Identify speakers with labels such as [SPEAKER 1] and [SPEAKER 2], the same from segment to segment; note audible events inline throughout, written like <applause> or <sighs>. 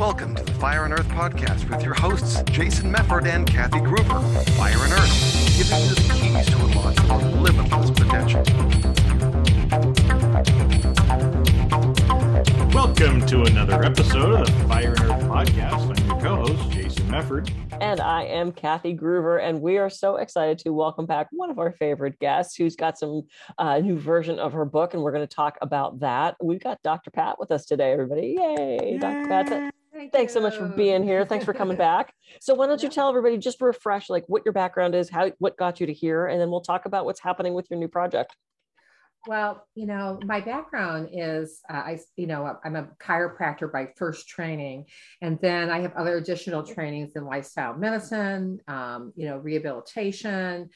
[SPEAKER 1] Welcome to the Fire and Earth podcast with your hosts, Jason Mefford and Kathy Gruver. Fire and Earth, giving you the keys to unlock limitless potential.
[SPEAKER 2] Welcome to another episode of the Fire and Earth podcast. I'm your co-host, Jason Mefford.
[SPEAKER 3] And I am Kathy Gruver, and we are so excited to welcome back one of our favorite guests who's got some uh, new version of her book, and we're going to talk about that. We've got Dr. Pat with us today, everybody. Yay, Dr. Pat.
[SPEAKER 4] Thank
[SPEAKER 3] Thanks so much for being here. Thanks for coming <laughs> back. So why don't you tell everybody just refresh like what your background is, how what got you to here, and then we'll talk about what's happening with your new project.
[SPEAKER 4] Well, you know, my background is uh, I, you know, I'm a chiropractor by first training, and then I have other additional trainings in lifestyle medicine, um, you know, rehabilitation,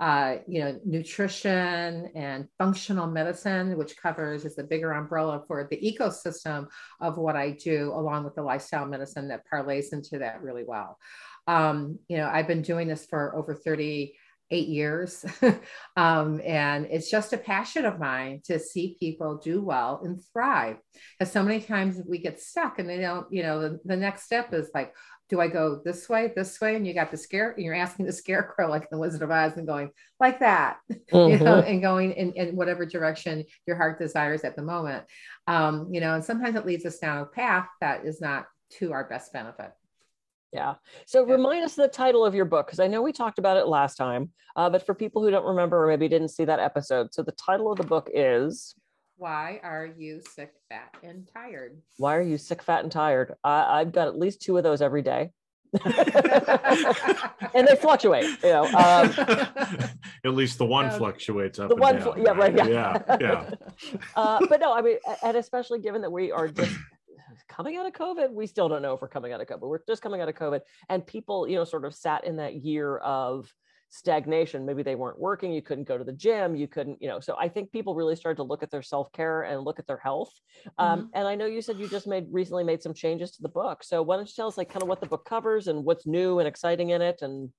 [SPEAKER 4] uh, you know, nutrition and functional medicine, which covers is the bigger umbrella for the ecosystem of what I do, along with the lifestyle medicine that parlays into that really well. Um, you know, I've been doing this for over 30 eight years. <laughs> um, and it's just a passion of mine to see people do well and thrive. Because so many times we get stuck and they don't, you know, the, the next step is like, do I go this way, this way? And you got the scare, and you're asking the <laughs> scarecrow like the Wizard of Oz and going like that, <laughs> you know,
[SPEAKER 3] Mhm.
[SPEAKER 4] and going in, in whatever direction your heart desires at the moment. Um, you know, and sometimes it leads us down a path that is not to our best benefit.
[SPEAKER 3] Yeah. So
[SPEAKER 4] Yeah.
[SPEAKER 3] remind us of the title of your book because I know we talked about it last time, uh, but for people who don't remember or maybe didn't see that episode, so the title of the book is
[SPEAKER 4] Why are you sick, fat, and tired?
[SPEAKER 3] Why Are You Sick, Fat, and Tired? I, I've got at least two of those every day. <laughs> and they fluctuate, you know. Um, <laughs>
[SPEAKER 2] At least the one
[SPEAKER 4] Um,
[SPEAKER 2] fluctuates up
[SPEAKER 3] the one, fl- yeah, right, yeah,
[SPEAKER 2] yeah, yeah. <laughs>
[SPEAKER 3] uh, but no, I mean, and especially given that we are just coming out of COVID, we still don't know if we're coming out of COVID. We're just coming out of COVID, and people, you know, sort of sat in that year of stagnation. Maybe they weren't working. You couldn't go to the gym. You couldn't, you know. So I think people really started to look at their self care and look at their health. Um, And I know you said you just made recently made some changes to the book. So why don't you tell us like kind of what the book covers and what's new and exciting in it? And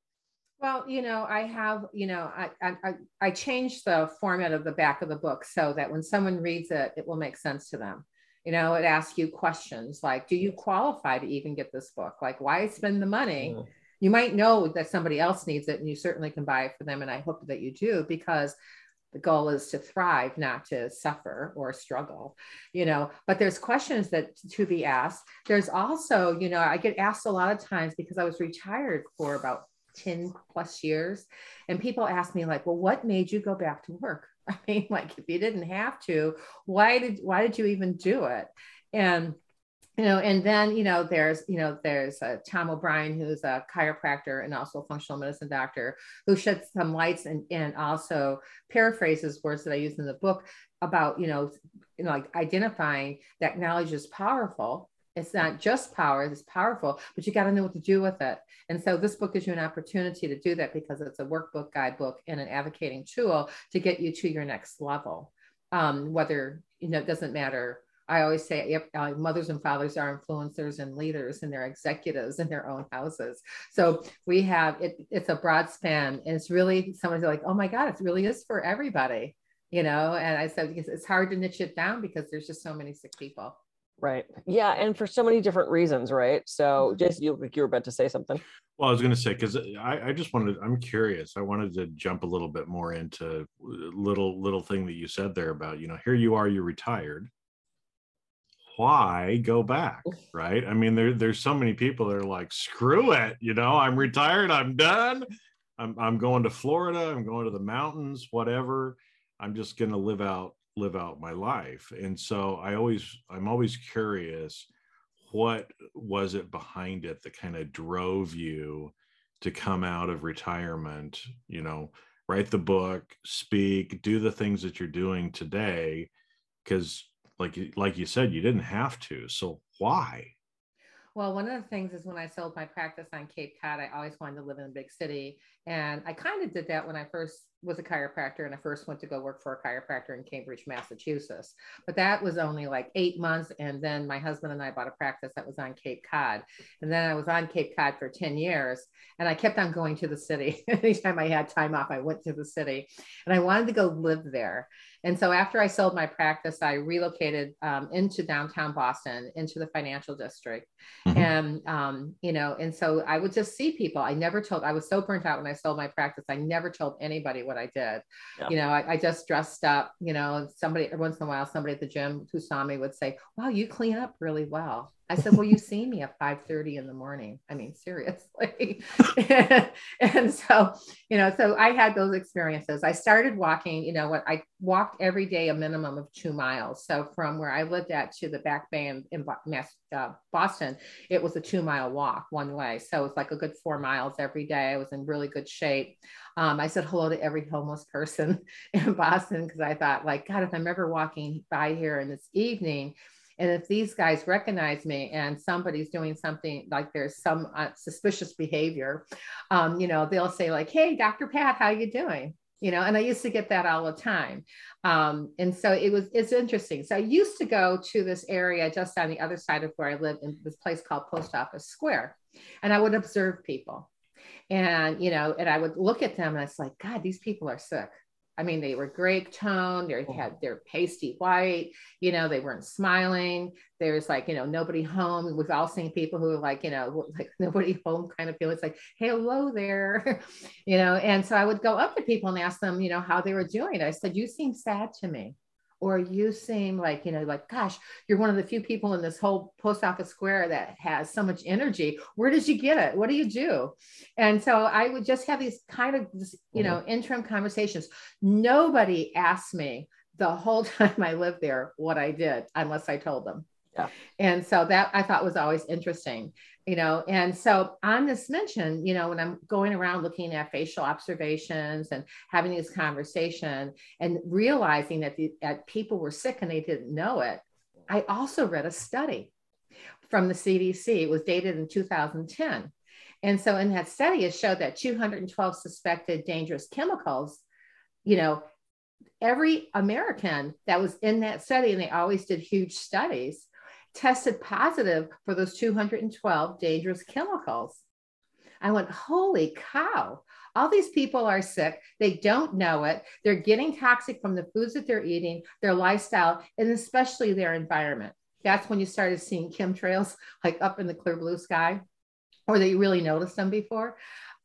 [SPEAKER 4] Well, you know, I have, you know, I, I I I changed the format of the back of the book so that when someone reads it, it will make sense to them. You know, it asks you questions like, do you qualify to even get this book? Like, why spend the money?
[SPEAKER 3] Mm.
[SPEAKER 4] You might know that somebody else needs it, and you certainly can buy it for them. And I hope that you do because the goal is to thrive, not to suffer or struggle, you know. But there's questions that to be asked. There's also, you know, I get asked a lot of times because I was retired for about 10 plus years. And people ask me, like, well, what made you go back to work? <laughs> I mean, like, if you didn't have to, why did why did you even do it? And you know, and then you know, there's you know, there's uh, Tom O'Bryan, who's a chiropractor and also a functional medicine doctor, who sheds some lights and and also paraphrases words that I use in the book about you know, you know, like identifying that knowledge is powerful. It's not just power; it's powerful, but you got to know what to do with it. And so this book gives you an opportunity to do that because it's a workbook, guidebook, and an advocating tool to get you to your next level. Um, whether, you know, it doesn't matter. I always say yep, uh, mothers and fathers are influencers and leaders and they're executives in their own houses. So we have it, it's a broad span and it's really someone's like, oh my God, it really is for everybody, you know? And I said, because it's hard to niche it down because there's just so many sick people.
[SPEAKER 3] right, yeah, and for so many different reasons, right? So,
[SPEAKER 4] Mhm.
[SPEAKER 3] Jason, you you were about to say something.
[SPEAKER 2] Well, I was going to say because I, I just wanted. I'm curious. I wanted to jump a little bit more into little little thing that you said there about you know here you are, you're retired. Why go back? Right? I mean, there there's so many people that are like, screw it. You know, I'm retired. I'm done. I'm I'm going to Florida. I'm going to the mountains. Whatever. I'm just going to live out live out my life. And so I always I'm always curious what was it behind it that kind of drove you to come out of retirement you know write the book speak do the things that you're doing today because like like you said you didn't have to so why
[SPEAKER 4] Well, one of the things is when I sold my practice on Cape Cod, I always wanted to live in a big city. And I kind of did that when I first was a chiropractor and I first went to go work for a chiropractor in Cambridge, Massachusetts. But that was only like eight months. And then my husband and I bought a practice that was on Cape Cod. And then I was on Cape Cod for 10 years. And I kept on going to the city. <laughs> Anytime I had time off, I went to the city and I wanted to go live there. And so after I sold my practice, I relocated um, into downtown Boston, into the financial district. Mm-hmm. And, um, you know, and so I would just see people. I never told, I was so burnt out when I sold my practice. I never told anybody what I did. Yeah. You know, I, I, just dressed up, you know, somebody, once in a while, somebody at the gym who saw me would say, wow, you clean up really well. I said, well, you see me at 5.30 in the morning. I mean, seriously. <laughs> and so, you know, so I had those experiences. I started walking, you know what, I walked every day a minimum of two miles. So from where I lived at to the back bay in, in uh, Boston, it was a two mile walk one way. So it's like a good four miles every day. I was in really good shape. Um, I said hello to every homeless person <laughs> in Boston because I thought like, God, if I'm ever walking by here in this evening, and if these guys recognize me and somebody's doing something like there's some uh, suspicious behavior, um, you know, they'll say like, "Hey, Dr. Pat, how you doing?" You know, and I used to get that all the time. Um, and so it was it's interesting. So I used to go to this area just on the other side of where I live in this place called Post Office Square, and I would observe people, and you know, and I would look at them and it's like, God, these people are sick I mean, they were grape tone, they had their pasty white, you know, they weren't smiling. There's like, you know, nobody home. We've all seen people who are like, you know, <laughs> like nobody home kind of feel. It's like, hey, hello there, <laughs> you know. And so I would go up to people and ask them, you know, how they were doing. I said, You seem sad to me or you seem like you know like gosh you're one of the few people in this whole post office square that has so much energy. Where did you get it? What do you do? And so i would just have these kind of you know mm-hmm. interim conversations. Nobody asked me the whole <laughs> time i lived there what i did unless i told them yeah. And so that I thought was always interesting, you know. And so on this mention, you know, when I'm going around looking at facial observations and having this conversation and realizing that, the, that people were sick and they didn't know it, I also read a study from the CDC. It was dated in 2010. And so in that study, it showed that 212 suspected dangerous chemicals, you know, every American that was in that study, and they always did huge studies, tested positive for those 212 dangerous chemicals. I went, holy cow. All these people are sick. They don't know it. They're getting toxic from the foods that they're eating, their lifestyle, and especially their environment. That's when you started seeing chemtrails like up in the clear blue sky, or that you really noticed them before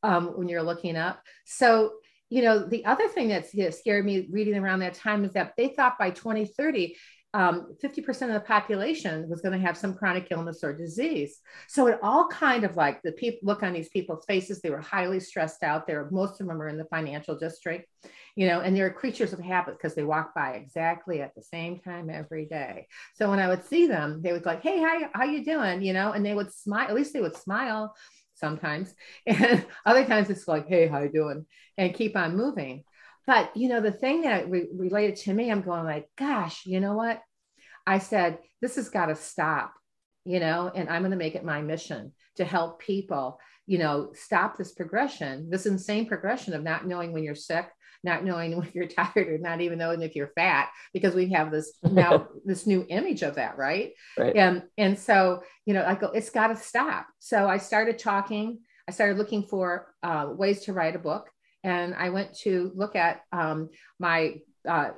[SPEAKER 4] um, when you're looking up. So, you know, the other thing that scared me reading around that time is that they thought by 2030, um, 50% of the population was going to have some chronic illness or disease. So it all kind of like the people look on these people's faces, they were highly stressed out. There, most of them are in the financial district, you know, and they're creatures of habit because they walk by exactly at the same time every day. So when I would see them, they would like, Hey, how, how you doing? You know, and they would smile, at least they would smile sometimes. <laughs> And other times it's like, Hey, how you doing? And keep on moving. But you know, the thing that re- related to me, I'm going like, gosh, you know what? I said, this has got to stop, you know, and I'm going to make it my mission to help people, you know, stop this progression, this insane progression of not knowing when you're sick, not knowing <laughs> when you're tired, or not even knowing if you're fat, because we have this <laughs> now this new image of that, right? right? And and so, you know, I go, it's got to stop. So I started talking. I started looking for uh, ways to write a book and I went to look at um, my uh,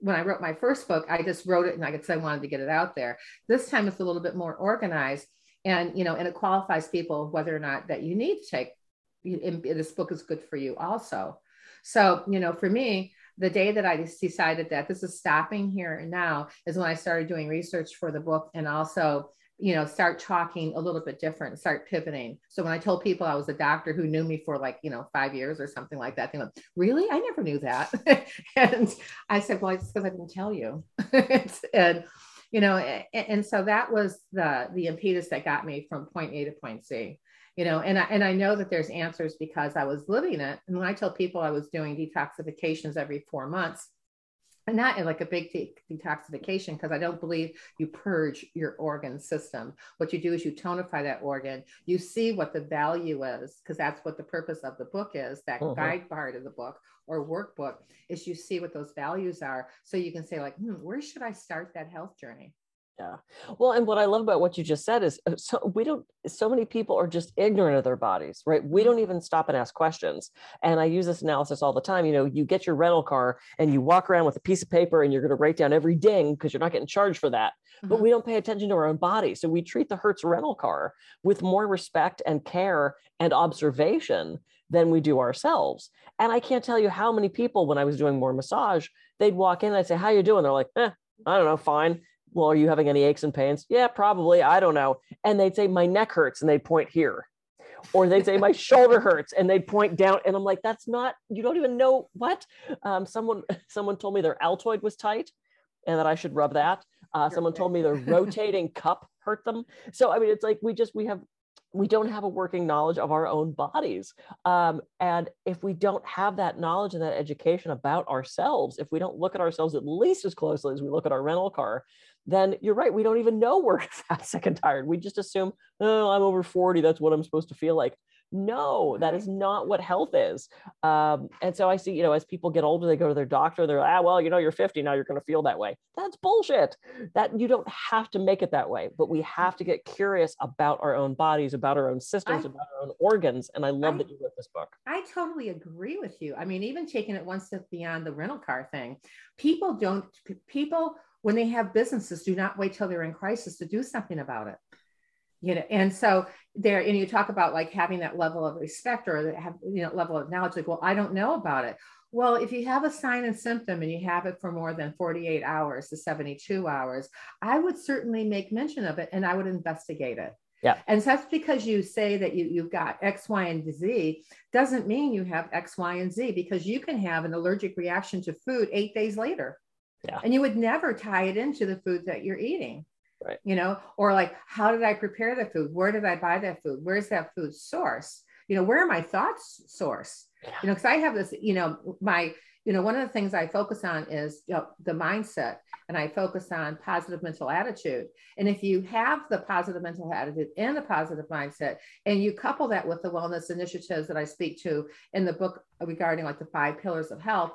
[SPEAKER 4] when I wrote my first book, I just wrote it and I said I wanted to get it out there. This time it's a little bit more organized, and you know, and it qualifies people whether or not that you need to take. this book is good for you also. So you know, for me, the day that I decided that this is stopping here and now is when I started doing research for the book and also you know start talking a little bit different start pivoting. So when i told people i was a doctor who knew me for like you know five years or something like that they went really? I never knew that. <laughs> And i said well it's because i didn't tell you. <laughs> And you know and, and, so that was the the impetus that got me from point a to point c you know and I, and I know that there's answers because i was living it. And when i tell people i was doing detoxifications every four months and not in like a big de- detoxification because i don't believe you purge your organ system. What you do is you tonify that organ. You see what the value is because that's what the purpose of the book is that uh-huh. guide part of the book or workbook is you see what those values are. So you can say like hmm, where should i start that health journey
[SPEAKER 3] Yeah. Well, and what I love about what you just said is uh, so we don't, so many people are just ignorant of their bodies, right? We
[SPEAKER 4] Mm-hmm.
[SPEAKER 3] don't even stop and ask questions. And I use this analysis all the time. You know, you get your rental car and you walk around with a piece of paper and you're going to write down every ding because you're not getting charged for that. But
[SPEAKER 4] Mhm.
[SPEAKER 3] we don't pay attention to our own body. So we treat the Hertz rental car with more respect and care and observation than we do ourselves. And I can't tell you how many people, when I was doing more massage, they'd walk in and I'd say, How you doing? They're like, eh, I don't know, fine. Well, are you having any aches and pains? Yeah, probably. I don't know. And they'd say, My neck hurts, and they'd point here. Or they'd say, My <laughs> shoulder hurts, and they'd point down. And I'm like, That's not, you don't even know what. Um, someone, <laughs> someone told me their Altoid was tight and that I should rub that. Uh, someone told me their rotating <laughs> cup hurt them. So, I mean, it's like we just, we have, we don't have a working knowledge of our own bodies. Um, and if we don't have that knowledge and that education about ourselves, if we don't look at ourselves at least as closely as we look at our rental car, then you're right. We don't even know we're <laughs> fat, sick, and tired. We just assume, oh, I'm over 40. That's what I'm supposed to feel like. No, that is not what health is. Um, and so I see, you know, as people get older, they go to their doctor. They're like, ah, well, you know, you're 50 now. You're going to feel that way. That's bullshit. That you don't have to make it that way, but we have to get curious about our own bodies, about our own systems,
[SPEAKER 4] I-
[SPEAKER 3] about our own organs. And I love
[SPEAKER 4] I-
[SPEAKER 3] that you wrote this book.
[SPEAKER 4] I totally agree with you. I mean, even taking it one step beyond the rental car thing, people don't, people, when they have businesses, do not wait till they're in crisis to do something about it. You know, and so there, and you talk about like having that level of respect or that have, you know, level of knowledge, like, well, I don't know about it. Well, if you have a sign and symptom and you have it for more than 48 hours to 72 hours, I would certainly make mention of it and I would investigate it.
[SPEAKER 3] Yeah.
[SPEAKER 4] And so that's because you say that you, you've got X, Y, and Z doesn't mean you have X, Y, and Z because you can have an allergic reaction to food eight days later.
[SPEAKER 3] Yeah.
[SPEAKER 4] And you would never tie it into the food that you're eating.
[SPEAKER 3] Right.
[SPEAKER 4] You know, or like, how did I prepare the food? Where did I buy that food? Where's that food source? You know, where are my thoughts source?
[SPEAKER 3] Yeah.
[SPEAKER 4] You know, because I have this, you know, my, you know, one of the things I focus on is you know, the mindset and I focus on positive mental attitude. And if you have the positive mental attitude and the positive mindset, and you couple that with the wellness initiatives that I speak to in the book regarding like the five pillars of health,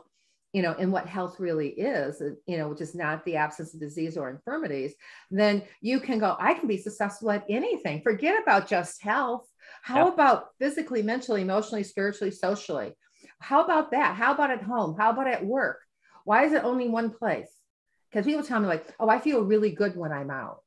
[SPEAKER 4] you know, and what health really is, uh, you know, which is not the absence of disease or infirmities, then you can go, I can be successful at anything. Forget about just health. How
[SPEAKER 3] Yeah.
[SPEAKER 4] about physically, mentally, emotionally, spiritually, socially? How about that? How about at home? How about at work? Why is it only one place? Because people tell me, like, oh, I feel really good when I'm out.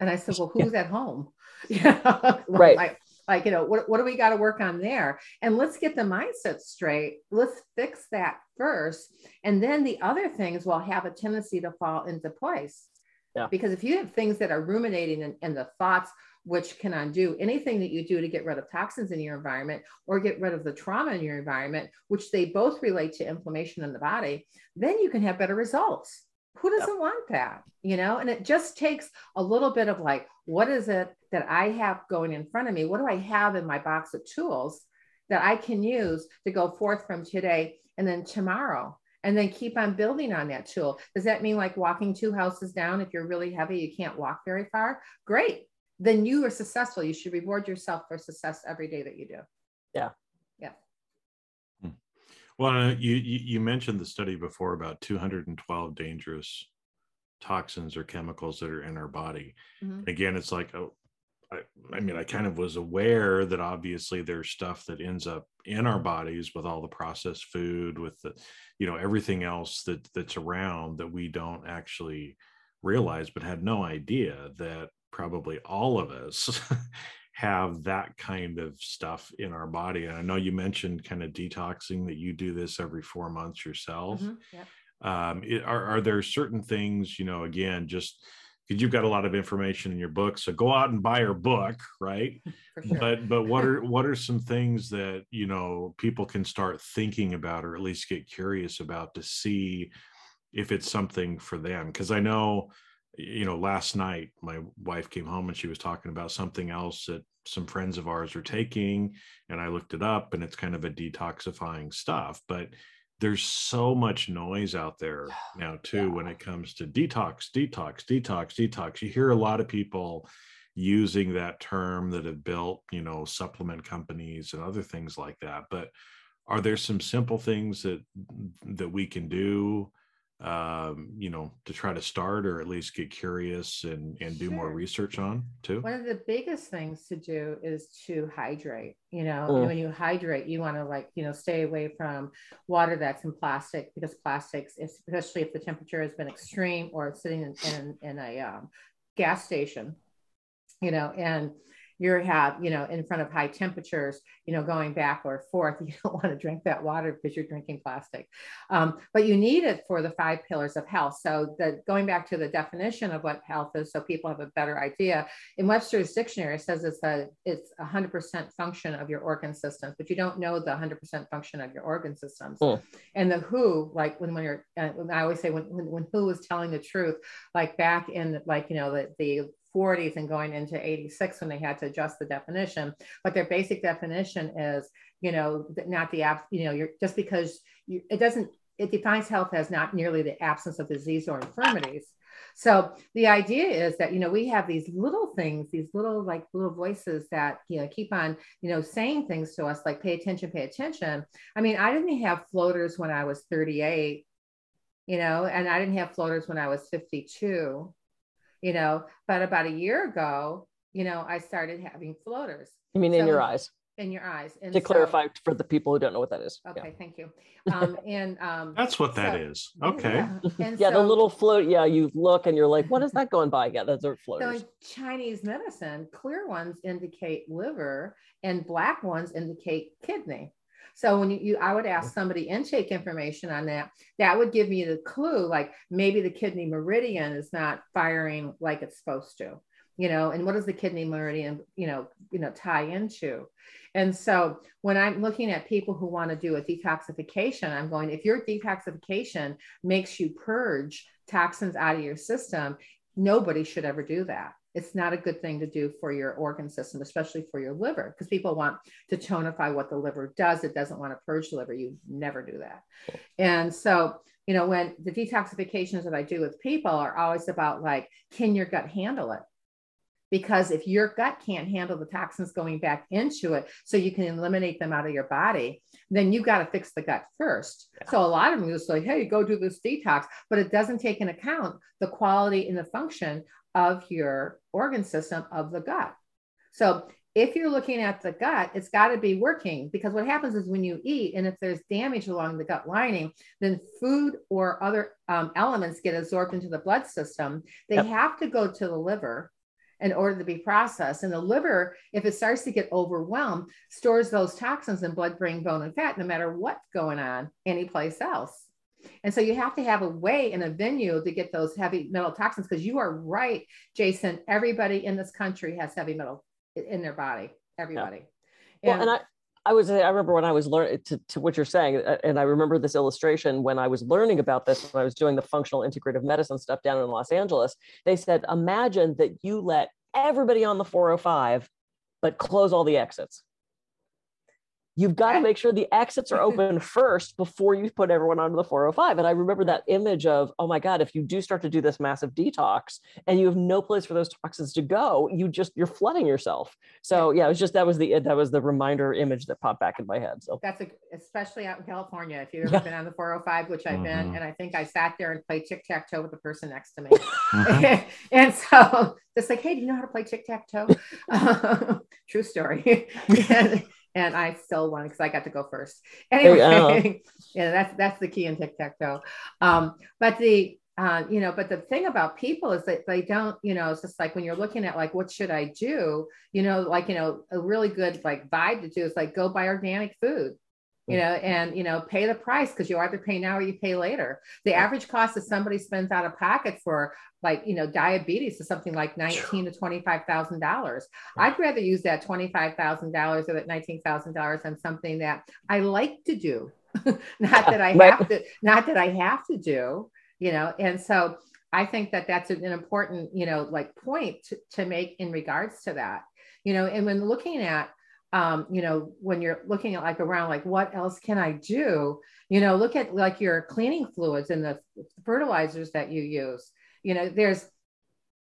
[SPEAKER 4] And I said, <laughs> well, who's at home? <laughs> Yeah.
[SPEAKER 3] Right. <laughs>
[SPEAKER 4] Like, like, you know, what, what do we got to work on there? And let's get the mindset straight. Let's fix that first. And then the other things will have a tendency to fall into place.
[SPEAKER 3] Yeah.
[SPEAKER 4] Because if you have things that are ruminating and, and the thoughts, which can undo anything that you do to get rid of toxins in your environment or get rid of the trauma in your environment, which they both relate to inflammation in the body, then you can have better results. Who doesn't want that? You know, and it just takes a little bit of like, what is it that I have going in front of me? What do I have in my box of tools that I can use to go forth from today and then tomorrow? And then keep on building on that tool. Does that mean like walking two houses down? If you're really heavy, you can't walk very far. Great. Then you are successful. You should reward yourself for success every day that you do.
[SPEAKER 2] Well, you, you you mentioned the study before about 212 dangerous toxins or chemicals that are in our body.
[SPEAKER 4] Mhm.
[SPEAKER 2] Again, it's like, oh, I, I mean, I kind of was aware that obviously there's stuff that ends up in our bodies with all the processed food, with the, you know, everything else that that's around that we don't actually realize, but had no idea that probably all of us <laughs> have that kind of stuff in our body. And I know you mentioned kind of detoxing that you do this every four months yourself.
[SPEAKER 4] Mhm. Yep.
[SPEAKER 2] Um, it- are, are there certain things, you know, again, just because you've got a lot of information in your book, so go out and buy your book, right? <laughs>
[SPEAKER 4] Sure.
[SPEAKER 2] But but what are <laughs> what are some things that you know people can start thinking about, or at least get curious about to see if it's something for them? Because I know, you know, last night my wife came home and she was talking about something else that some friends of ours are taking, and I looked it up, and it's kind of a detoxifying stuff, but there's so much noise out there <sighs> now too when it comes to detox detox detox detox. You hear a lot of people using that term that have built you know supplement companies and other things like that but are there some simple things that that we can do um, you know, to try to start or at least get curious and and do more research on too?
[SPEAKER 4] One of the biggest things to do is to hydrate. You know,
[SPEAKER 3] Mm.
[SPEAKER 4] when you hydrate, you want to like, you know, stay away from water that's in plastic because plastics, especially if the temperature has been extreme or it's sitting in, in, in a um, gas station, you know, and you have, you know, in front of high temperatures, you know, going back or forth, <laughs> you don't want to drink that water because you're drinking plastic. Um, but you need it for the five pillars of health. So the going back to the definition of what health is, so people have a better idea. In Webster's dictionary, it says it's a it's a hundred percent function of your organ systems, but you don't know the hundred percent function of your organ systems.
[SPEAKER 3] Hmm.
[SPEAKER 4] And the WHO, like when when you're, uh, when I always say when, when when WHO was telling the truth, like back in like you know the the 40s and going into 86 when they had to adjust the definition. But their basic definition is, you know, not the app, you know, you're just because you, it doesn't, it defines health as not nearly the absence of disease or infirmities. So the idea is that, you know, we have these little things, these little like little voices that, you know, keep on, you know, saying things to us like pay attention, pay attention. I mean, I didn't have floaters when I was 38, you know, and I didn't have floaters when I was 52 you know but about a year ago you know i started having floaters
[SPEAKER 3] You mean in your eyes?
[SPEAKER 4] in your eyes and
[SPEAKER 3] To
[SPEAKER 4] so-
[SPEAKER 3] clarify for the people who don't know what that is. Yeah.
[SPEAKER 4] okay thank you um <laughs> and um
[SPEAKER 2] That's what that
[SPEAKER 4] so-
[SPEAKER 2] is. Okay.
[SPEAKER 4] yeah, <laughs> and
[SPEAKER 3] Yeah, the little float. Yeah, you look and you're like, what is that going by? Yeah, those are
[SPEAKER 4] so
[SPEAKER 3] floaters.
[SPEAKER 4] in chinese medicine clear ones indicate liver and black ones indicate kidney so when you, you i would ask somebody intake information on that that would give me the clue like maybe the kidney meridian is not firing like it's supposed to you know and what does the kidney meridian you know you know tie into? And so when i'm looking at people who want to do a detoxification i'm going if your detoxification makes you purge toxins out of your system nobody should ever do that it's not a good thing to do for your organ system especially for your liver because people want to tonify what the liver does. It doesn't want to purge the liver. You never do that. And so you know when the detoxifications that i do with people are always about like can your gut handle it? Because if your gut can't handle the toxins going back into it so you can eliminate them out of your body then you've got to fix the gut first. So a lot of them just like hey go do this detox but it doesn't take into account the quality and the function of your organ system of the gut so if you're looking at the gut, it's got to be working because what happens is when you eat, and if there's damage along the gut lining, then food or other um, elements get absorbed into the blood system. They
[SPEAKER 3] Yep.
[SPEAKER 4] have to go to the liver in order to be processed. And the liver, if it starts to get overwhelmed, stores those toxins in blood, brain, bone, and fat, no matter what's going on anyplace else. And so you have to have a way and a venue to get those heavy metal toxins because you are right, Jason. Everybody in this country has heavy metal in their body. Everybody.
[SPEAKER 3] Well, and I, I was, I remember when I was learning to, to what you're saying, uh, and I remember this illustration when I was learning about this, when I was doing the functional integrative medicine stuff down in Los Angeles. They said, imagine that you let everybody on the 405, but close all the exits. You've got to <laughs> make sure the exits are open first before you put everyone onto the 405. And I remember that image of, oh my God, if you do start to do this massive detox and you have no place for those toxins to go, you just you're flooding yourself. So yeah, it was just that was the that was the reminder image that popped back in my head. So
[SPEAKER 4] That's a, especially out in California. If you've ever
[SPEAKER 3] Yeah.
[SPEAKER 4] been on the 405, which I've been,
[SPEAKER 2] Mhm.
[SPEAKER 4] and I think I sat there and played tic tac toe with the person next to me. <laughs>
[SPEAKER 2] Mhm. <laughs>
[SPEAKER 4] and so it's like, hey, do you know how to play tic tac toe? True story. and, and I still won because I got to go first. <laughs> Anyway, <laughs> yeah, that's that's the key in tic tac toe. Um, but the uh, you know, but the thing about people is that they don't, you know, it's just like when you're looking at like what should I do, you know, like you know, a really good like vibe to do is like go buy organic food you know, and you know, pay the price because you either pay now or you pay later. The average cost that somebody spends out of pocket for like you know diabetes is something like nineteen to twenty five thousand dollars. I'd rather use that twenty five thousand dollars or that nineteen thousand dollars on something that I like to do, <laughs> not that I <laughs> have to, not that I have to do. You know, and so I think that that's an important you know like point to, to make in regards to that. You know, and when looking at um, you know, when you're looking at like around, like what else can I do? You know, look at like your cleaning fluids and the fertilizers that you use. You know, there's,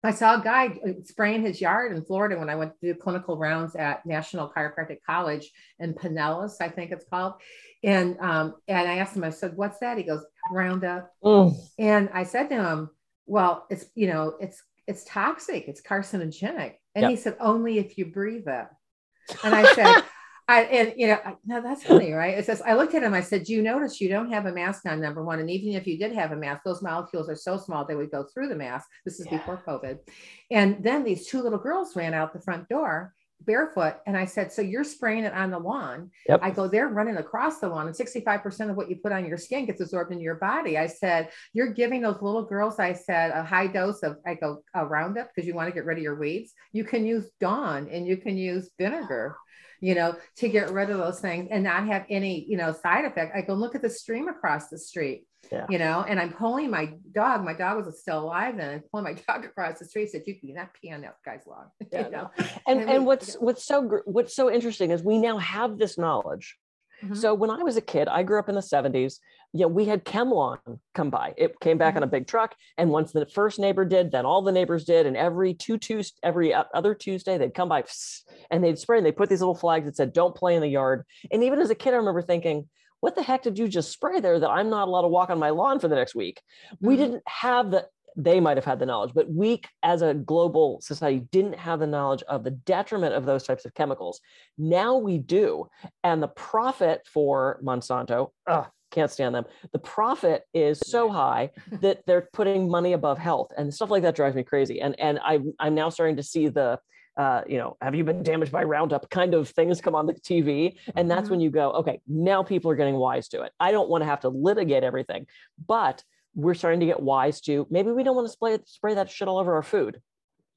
[SPEAKER 4] I saw a guy spraying his yard in Florida when I went to do clinical rounds at National Chiropractic College in Pinellas, I think it's called. And um, and I asked him, I said, "What's that?" He goes, Roundup.
[SPEAKER 3] Mm.
[SPEAKER 4] And I said to him, Well, it's, you know, it's, it's toxic, it's carcinogenic. And
[SPEAKER 3] Yep.
[SPEAKER 4] he said, Only if you breathe it. And I said, <laughs> I, and you know, I- no, that's funny, right? It says, I looked at him, I said, Do you notice you don't have a mask on, number one? And even if you did have a mask, those molecules are so small they would go through the mask. This is
[SPEAKER 3] Yeah.
[SPEAKER 4] before COVID. And then these two little girls ran out the front door barefoot. And I said, So you're spraying it on the lawn?
[SPEAKER 3] Yep.
[SPEAKER 4] I go, They're running across the lawn, and 65% of what you put on your skin gets absorbed into your body. I said, You're giving those little girls, I said, a high dose of, I go, a Roundup because you want to get rid of your weeds. You can use Dawn and you can use vinegar you know, to get rid of those things and not have any, you know, side effect. I go look at the stream across the street,
[SPEAKER 3] Yeah.
[SPEAKER 4] you know, and I'm pulling my dog. My dog was still alive then. I'm pulling my <laughs> dog across the street. Said, "You can not pee on that guy's lawn." <laughs>
[SPEAKER 3] Yeah,
[SPEAKER 4] you know,
[SPEAKER 3] and
[SPEAKER 4] And
[SPEAKER 3] and
[SPEAKER 4] we-
[SPEAKER 3] what's what's so gr- what's so interesting is we now have this knowledge
[SPEAKER 4] Mhm.
[SPEAKER 3] so when i was a kid i grew up in the 70s yeah we had ChemLawn come by it came back on a big truck and once the first neighbor did then all the neighbors did and every two Tues every other tuesday they'd come by and they'd spray and they put these little flags that said don't play in the yard and even as a kid i remember thinking what the heck did you just spray there that i'm not allowed to walk on my lawn for the next week we
[SPEAKER 4] Mhm.
[SPEAKER 3] didn't have the they might have had the knowledge, but we as a global society didn't have the knowledge of the detriment of those types of chemicals. Now we do. And the profit for Monsanto, ugh, can't stand them. The profit is so high <laughs> that they're putting money above health and stuff like that drives me crazy. And and I I'm now starting to see the uh, you know, have you been damaged by Roundup kind of things come on the TV. And that's
[SPEAKER 4] Mhm.
[SPEAKER 3] when you go, okay, now people are getting wise to it. I don't want to have to litigate everything, but we're starting to get wise to maybe we don't want to spray spray that shit all over our food.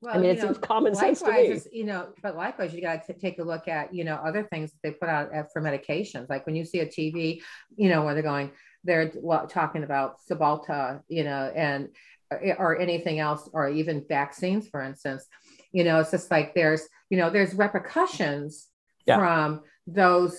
[SPEAKER 4] Well,
[SPEAKER 3] I mean, it
[SPEAKER 4] know,
[SPEAKER 3] seems common sense to me.
[SPEAKER 4] it's, you know, but likewise, you got to take a look at, you know, other things that they put out uh, for medications. Like when you see a TV, you know, where they're going, they're talking about Cymbalta, you know, and uh, or anything else, or even vaccines, for instance. You know, it's just like there's, you know, there's repercussions
[SPEAKER 3] Yeah.
[SPEAKER 4] from those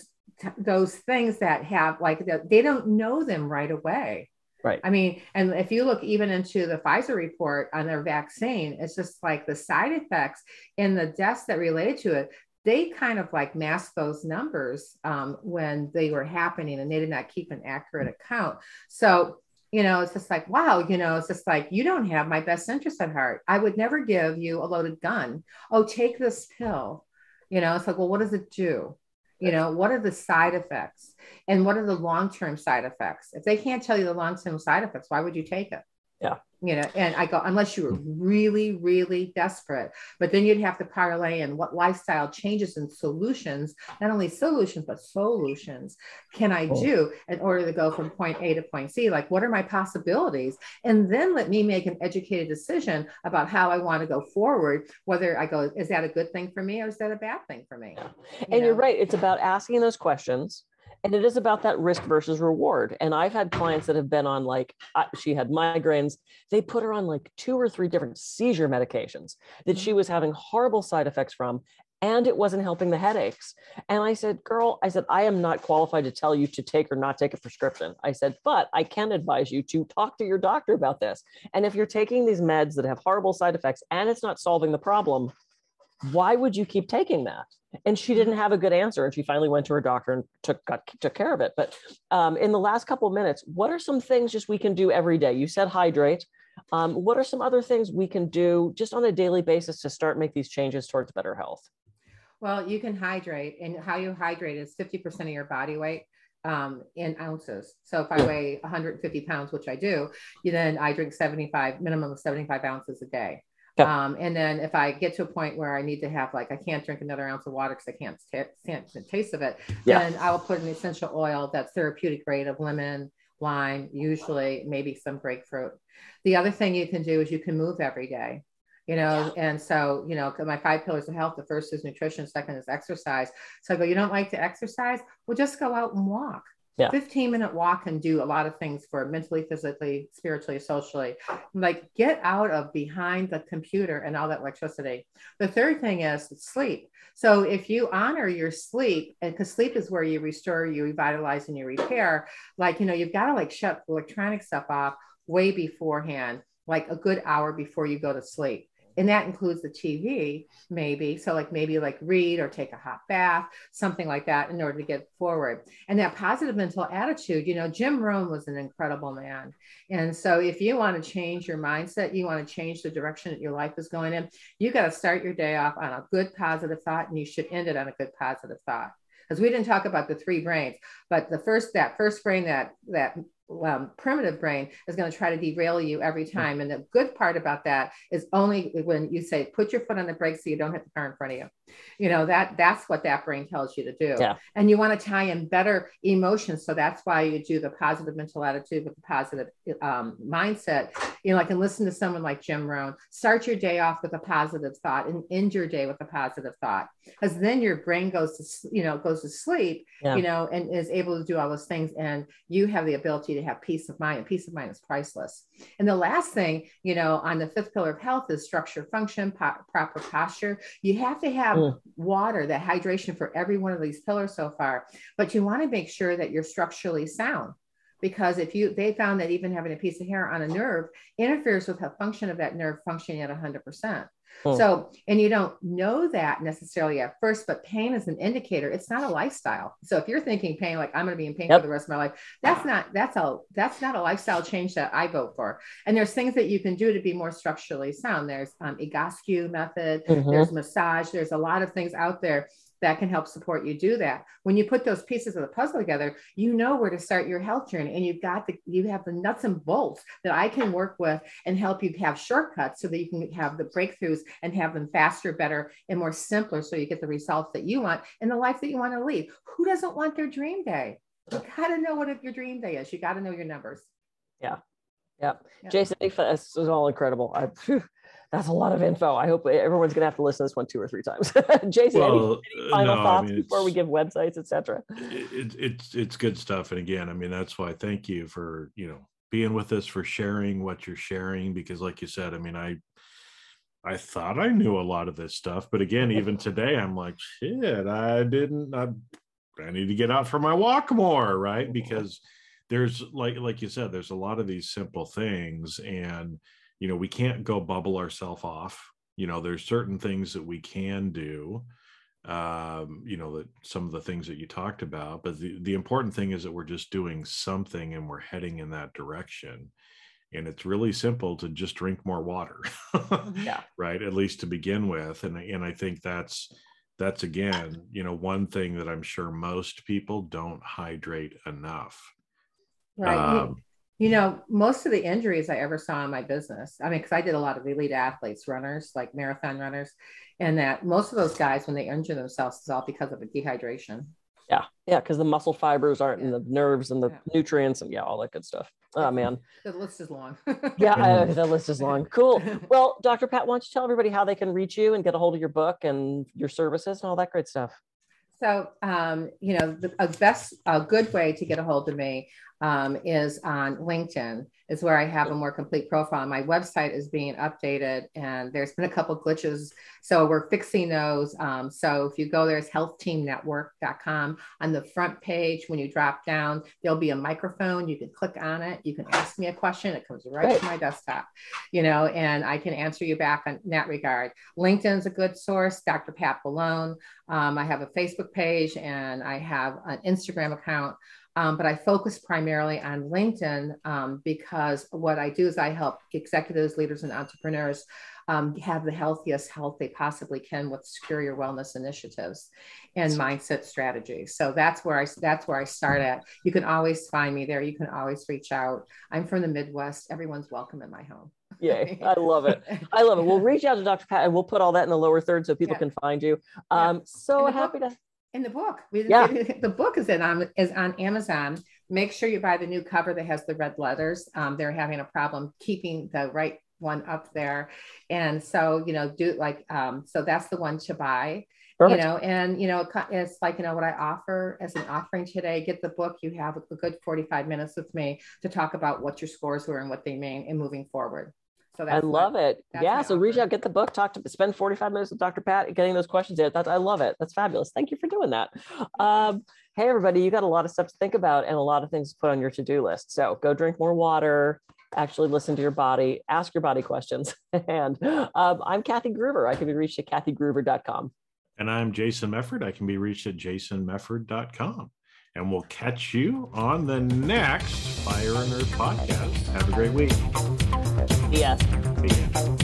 [SPEAKER 4] those things that have like they don't know them right away.
[SPEAKER 3] Right.
[SPEAKER 4] I mean, and if you look even into the Pfizer report on their vaccine, it's just like the side effects and the deaths that related to it. They kind of like masked those numbers um, when they were happening, and they did not keep an accurate account. So, you know, it's just like, wow, you know, it's just like you don't have my best interest at heart. I would never give you a loaded gun. Oh, take this pill. You know, it's like, well, what does it do? You know, what are the side effects? and what are the long-term side effects if they can't tell you the long-term side effects why would you take it
[SPEAKER 3] Yeah.
[SPEAKER 4] You know and i go unless you were mm. really really desperate. But then you'd have to parlay in what lifestyle changes and solutions not only solutions but solutions can i
[SPEAKER 3] Oh.
[SPEAKER 4] do in order to go from point a to point c? Like what are my possibilities? And then let me make an educated decision about how i want to go forward whether i go is that a good thing for me or is that a bad thing for me?
[SPEAKER 3] Yeah.
[SPEAKER 4] You
[SPEAKER 3] and you're right it's about asking those questions and it is about that risk versus reward. And i've had clients that have been on like she had migraines. They put her on like two or three different seizure medications that she mm-hmm. was having horrible side effects from and it wasn't helping the headaches. And i said girl i said i am not qualified to tell you to take or not take a prescription. I said but i can advise you to talk to your doctor about this. And if you're taking these meds that have horrible side effects and it's not solving the problem why would you keep taking that and she didn't have a good answer and she finally went to her doctor and took got, took care of it. But um, in the last couple of minutes what are some things just we can do every day? You said hydrate. Um, what are some other things we can do just on a daily basis to start make these changes towards better health?
[SPEAKER 4] Well, you can hydrate, and how you hydrate is 50% of your body weight um, in ounces. So if I weigh 150 pounds, which I do, then I drink 75, minimum of 75 ounces a day.
[SPEAKER 3] Yeah.
[SPEAKER 4] Um, and then if I get to a point where I need to have like I can't drink another ounce of water because I can't sta- stand the taste of it,
[SPEAKER 3] Yeah.
[SPEAKER 4] then I will put an essential oil that's therapeutic grade of lemon, lime, usually maybe some grapefruit. The other thing you can do is you can move every day you know and so you know my five pillars of health the first is nutrition second is exercise so i go you don't like to exercise well just go out and walk
[SPEAKER 3] Yeah.
[SPEAKER 4] 15 minute walk can do a lot of things for mentally physically spiritually socially. Like get out of behind the computer and all that electricity. The third thing is sleep. So if you honor your sleep and because sleep is where you restore you revitalize and you repair like you know you've got to like shut electronic stuff off way beforehand like a good hour before you go to sleep and that includes the TV, maybe. So, like maybe like read or take a hot bath, something like that, in order to get forward. And that positive mental attitude, you know, Jim Rohn was an incredible man. And so, if you want to change your mindset, you want to change the direction that your life is going in, you got to start your day off on a good positive thought, and you should end it on a good positive thought because we didn't talk about the three brains but the first that first brain that that um, primitive brain is going to try to derail you every time. And the good part about that is only when you say, put your foot on the brake so you don't hit the car in front of you. You know, that that's what that brain tells you to do.
[SPEAKER 3] Yeah.
[SPEAKER 4] And you want to tie in better emotions. So that's why you do the positive mental attitude with the positive um, mindset. You know, I can listen to someone like Jim Rohn, start your day off with a positive thought and end your day with a positive thought. Because then your brain goes to, you know, goes to sleep,
[SPEAKER 3] Yeah.
[SPEAKER 4] you know, and is able to do all those things. And you have the ability to have peace of mind and peace of mind is priceless and the last thing you know on the fifth pillar of health is structure function po- proper posture you have to have Water that hydration for every one of these pillars so far. But you want to make sure that you're structurally sound because if you they found that even having a piece of hair on a nerve interferes with the function of that nerve functioning at 100%
[SPEAKER 3] Hmm.
[SPEAKER 4] so and you don't know that necessarily at first but pain is an indicator it's not a lifestyle so if you're thinking pain like i'm going to be in pain
[SPEAKER 3] Yep.
[SPEAKER 4] for the rest of my life that's not that's a that's not a lifestyle change that i vote for and there's things that you can do to be more structurally sound there's um, Egoscue method
[SPEAKER 3] Mhm.
[SPEAKER 4] there's massage there's a lot of things out there that can help support you do that. When you put those pieces of the puzzle together you know where to start your health journey and you've got the you have the nuts and bolts that i can work with and help you have shortcuts so that you can have the breakthroughs and have them faster better and more simpler so you get the results that you want and the life that you want to lead. Who doesn't want their dream day? You got to know what your dream day is. You got to know your numbers.
[SPEAKER 3] Yeah.
[SPEAKER 4] Yeah.
[SPEAKER 3] Jason, thank this was all incredible. I, <laughs> that's a lot of info. I hope everyone's gonna have to listen to this one two or three times. <laughs> Jason, any,
[SPEAKER 2] Well,
[SPEAKER 3] any
[SPEAKER 2] uh,
[SPEAKER 3] final
[SPEAKER 2] no, I
[SPEAKER 3] thoughts
[SPEAKER 2] mean,
[SPEAKER 3] before we give websites, etc.
[SPEAKER 2] it, it's it's good stuff and again i mean that's why thank you for you know being with us for sharing what you're sharing because like you said i mean i i thought i knew a lot of this stuff but again even <laughs> today i'm like shit i didn't i, I need to get out for my walk more right because there's like like you said there's a lot of these simple things and you know we can't go bubble ourselves off. You know there's certain things that we can do um you know that some of the things that you talked about but the, the important thing is that we're just doing something and we're heading in that direction. And it's really simple to just drink more water <laughs>
[SPEAKER 3] Yeah.
[SPEAKER 2] right? At least to begin with. And and i think that's that's again you know one thing that i'm sure most people don't hydrate enough.
[SPEAKER 4] Right.
[SPEAKER 2] Um,
[SPEAKER 4] You know, most of the injuries I ever saw in my business, I mean, because I did a lot of elite athletes, runners, like marathon runners, and that most of those guys, when they injure themselves, is all because of a dehydration.
[SPEAKER 3] Yeah, yeah, because the muscle fibers aren't in the nerves and the
[SPEAKER 4] Yeah.
[SPEAKER 3] nutrients and yeah, all that good stuff. Oh man,
[SPEAKER 4] The list is long. <laughs>
[SPEAKER 3] yeah, uh, <laughs> the list is long. Cool. <laughs> Well, Dr. Pat, why don't you tell everybody how they can reach you and get a hold of your book and your services and all that great stuff?
[SPEAKER 4] So, um, you know, the a best, a good way to get a hold of me um, is on LinkedIn, is where I have a more complete profile. My website is being updated, and there's been a couple glitches, so we're fixing those. Um, so, if you go there, it's healthteamnetwork.com. On the front page, when you drop down, there'll be a microphone. You can click on it. You can ask me a question. It comes right to my desktop, you know, and I can answer you back on in that regard. LinkedIn's a good source. Dr. Pat Balone. Um, I have a Facebook page and I have an Instagram account. Um, but I focus primarily on LinkedIn um, because what I do is I help executives, leaders, and entrepreneurs um, have the healthiest health they possibly can with secure your wellness initiatives and mindset strategies. So that's where I that's where I start at. You can always find me there. You can always reach out. I'm from the Midwest. Everyone's welcome in my home.
[SPEAKER 3] Yay, <laughs> I love it. I love it. We'll reach out to Dr. Pat and we'll put all that in the lower third so people
[SPEAKER 4] Yeah.
[SPEAKER 3] can find you. Um, so happy
[SPEAKER 4] book-
[SPEAKER 3] to.
[SPEAKER 4] In the book. We,
[SPEAKER 3] Yeah. <laughs>
[SPEAKER 4] the book is in on is on Amazon. Make sure you buy the new cover that has the red letters. Um, they're having a problem keeping the right one up there, and so you know, do like um, so that's the one to buy.
[SPEAKER 3] Perfect.
[SPEAKER 4] You know, and you know, it's like you know what I offer as an offering today. Get the book. You have a good forty-five minutes with me to talk about what your scores were and what they mean and moving forward. So
[SPEAKER 3] I love my,
[SPEAKER 4] it.
[SPEAKER 3] Yeah. So
[SPEAKER 4] offer.
[SPEAKER 3] reach out, get the book, talk to, spend 45 minutes with Dr. Pat, getting those questions in. That's, I love it. That's fabulous. Thank you for doing that. Um, hey, everybody, you got a lot of stuff to think about and a lot of things to put on your to do list. So go drink more water, actually listen to your body, ask your body questions. <laughs> and um, I'm Kathy Gruver. I can be reached at kathygruver.com.
[SPEAKER 2] And I'm Jason Mefford. I can be reached at jasonmefford.com. And we'll catch you on the next Fire and Earth podcast. Have a great week.
[SPEAKER 3] Yes.